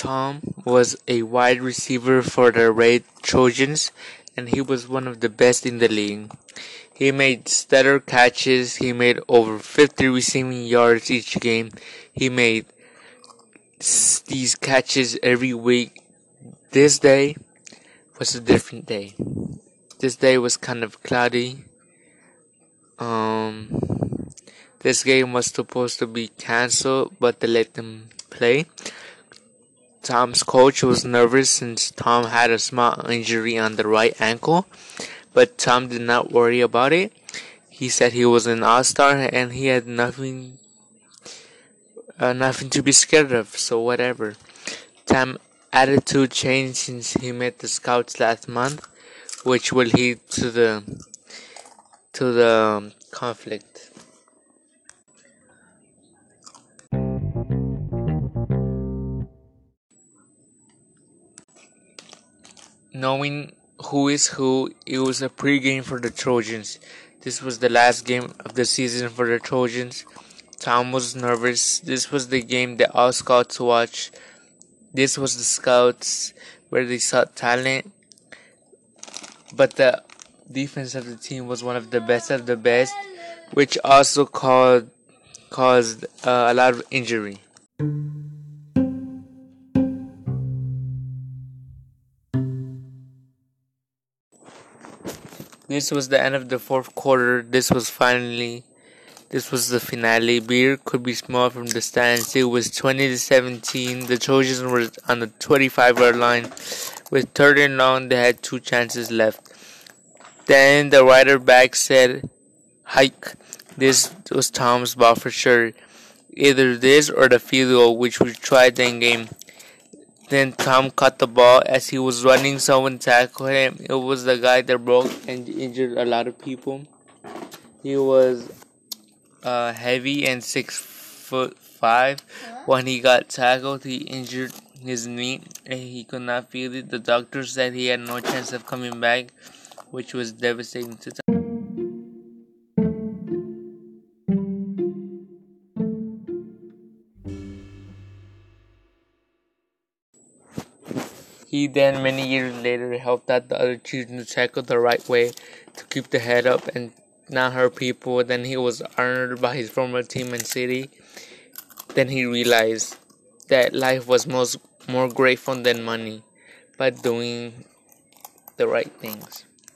Tom was a wide receiver for the Red Trojans, and he was one of the best in the league. He made stellar catches. He made over 50 receiving yards each game. He made these catches every week. This day was a different day. This day was kind of cloudy. Um, this game was supposed to be cancelled, but they let them play. Tom's coach was nervous since Tom had a small injury on the right ankle, but Tom did not worry about it. He said he was an all-star and he had nothing, uh, nothing to be scared of. So whatever. Tom's attitude changed since he met the scouts last month, which will lead to the to the um, conflict. Knowing who is who, it was a pre-game for the Trojans. This was the last game of the season for the Trojans. Tom was nervous. This was the game that all scouts watched. This was the scouts where they saw talent. But the defense of the team was one of the best of the best, which also caused caused uh, a lot of injury. This was the end of the fourth quarter. This was finally, this was the finale. Beer could be small from the stands. It was 20 to 17. The Trojans were on the 25 yard line. With third and long, they had two chances left. Then the rider back said, hike. This was Tom's ball for sure. Either this or the field goal, which we tried that game. Then Tom caught the ball as he was running. Someone tackled him. It was the guy that broke and injured a lot of people. He was uh, heavy and six foot five. When he got tackled, he injured his knee and he could not feel it. The doctor said he had no chance of coming back, which was devastating to Tom. He then, many years later, helped out the other children to tackle the right way to keep the head up and not hurt people. Then he was honored by his former team and city. Then he realized that life was most more grateful than money by doing the right things.